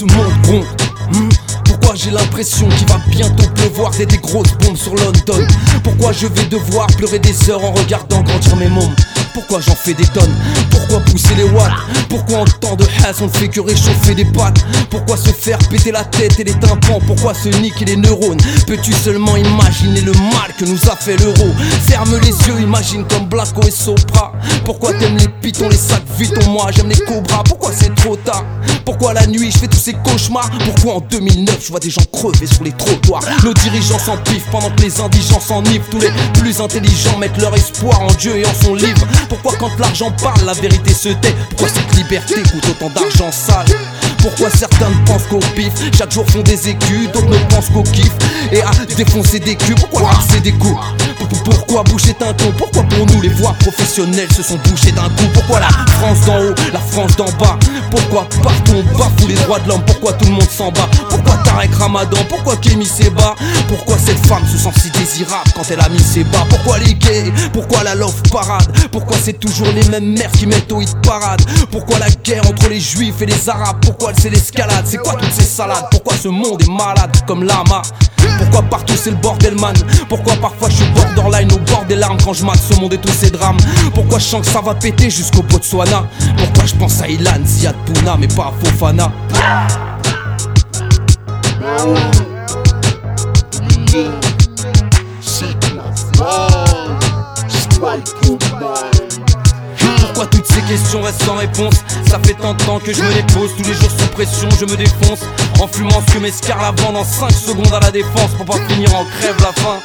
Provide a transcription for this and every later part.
hmm? Pourquoi j'ai l'impression qu'il va bientôt pleuvoir? Des, des grosses bombes sur London Pourquoi je vais devoir pleurer des heures en regardant grandir mes mômes? Pourquoi j'en fais des tonnes Pourquoi pousser les watts Pourquoi en temps de hasse on ne fait que réchauffer des pattes Pourquoi se faire péter la tête et les tympans Pourquoi se niquer les neurones Peux-tu seulement imaginer le mal que nous a fait l'euro Ferme les yeux, imagine comme Blacko et Sopra. Pourquoi t'aimes les pitons, les sacs vitons Moi j'aime les cobras, pourquoi c'est trop tard Pourquoi la nuit je fais tous ces cauchemars Pourquoi en 2009 je vois des gens crever sur les trottoirs Nos dirigeants s'en pendant que les indigents s'enivrent Tous les plus intelligents mettent leur espoir en Dieu et en son livre pourquoi quand l'argent parle, la vérité se tait Pourquoi cette liberté coûte autant d'argent sale pourquoi certains ne pensent qu'au pif Chaque jour font des écus, d'autres ne pensent qu'au kiff Et à défoncer des culs, pourquoi raxer des coups pourquoi boucher un con Pourquoi pour nous les voix professionnelles se sont bouchées d'un coup? Pourquoi la France d'en haut, la France d'en bas? Pourquoi partout on bafoue les droits de l'homme? Pourquoi tout le monde s'en bat? Pourquoi Tarek Ramadan? Pourquoi Kémy Seba? Pourquoi cette femme se sent si désirable quand elle a mis ses bas? Pourquoi les gays? Pourquoi la love parade? Pourquoi c'est toujours les mêmes mères qui mettent au hit parade? Pourquoi la guerre entre les juifs et les arabes? Pourquoi c'est l'escalade? C'est quoi toutes ces salades? Pourquoi ce monde est malade comme lama? Pourquoi partout c'est le bordel man? Pourquoi parfois je suis borderline au bord des larmes quand je mate ce monde et tous ces drames? Pourquoi je sens que ça va péter jusqu'au Botswana? Pourquoi je pense à Ilan, Ziad Pouna mais pas à Fofana? Pourquoi toutes ces questions restent sans réponse? Ça fait tant de temps que je me les pose Tous les jours sous pression je me défonce En fumant ce que mes la vendent en 5 secondes à la défense Pour pas finir en crève la faim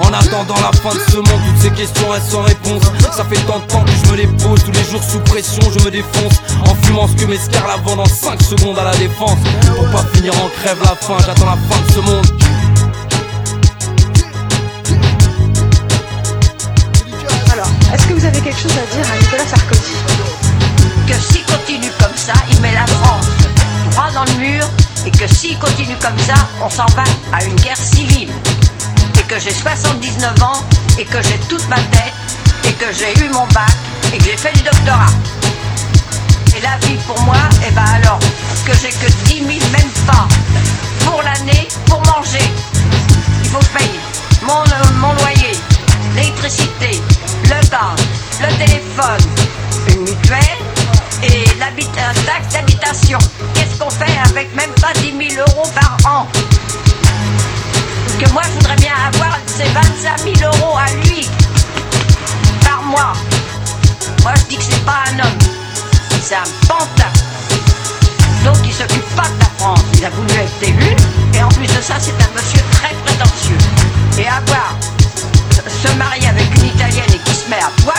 en attendant la fin de ce monde, toutes ces questions restent sans réponse. Ça fait tant de temps que je me les pose, tous les jours sous pression, je me défonce. En fumant ce que mes la vendent en 5 secondes à la défense. Pour pas finir en crève la faim, j'attends la fin de ce monde. Est-ce que vous avez quelque chose à dire à Nicolas Sarkozy? Que s'il continue comme ça, il met la France droit dans le mur et que s'il continue comme ça, on s'en va à une guerre civile. Et que j'ai 79 ans et que j'ai toute ma tête et que j'ai eu mon bac et que j'ai fait du doctorat. Et la vie pour moi, et eh ben alors, que j'ai que 10 000, même pas, pour l'année, pour manger. Il faut que je paye mon, euh, mon loyer, l'électricité, le gaz, le téléphone, une mutuelle et un taxe d'habitation. Qu'est-ce qu'on bien avoir ces 25 000 euros à lui par mois. Moi je dis que c'est pas un homme, c'est un pantin. Donc il s'occupe pas de la France, il a voulu être élu, et en plus de ça c'est un monsieur très prétentieux. Et avoir se marier avec une italienne et qui se met à poil,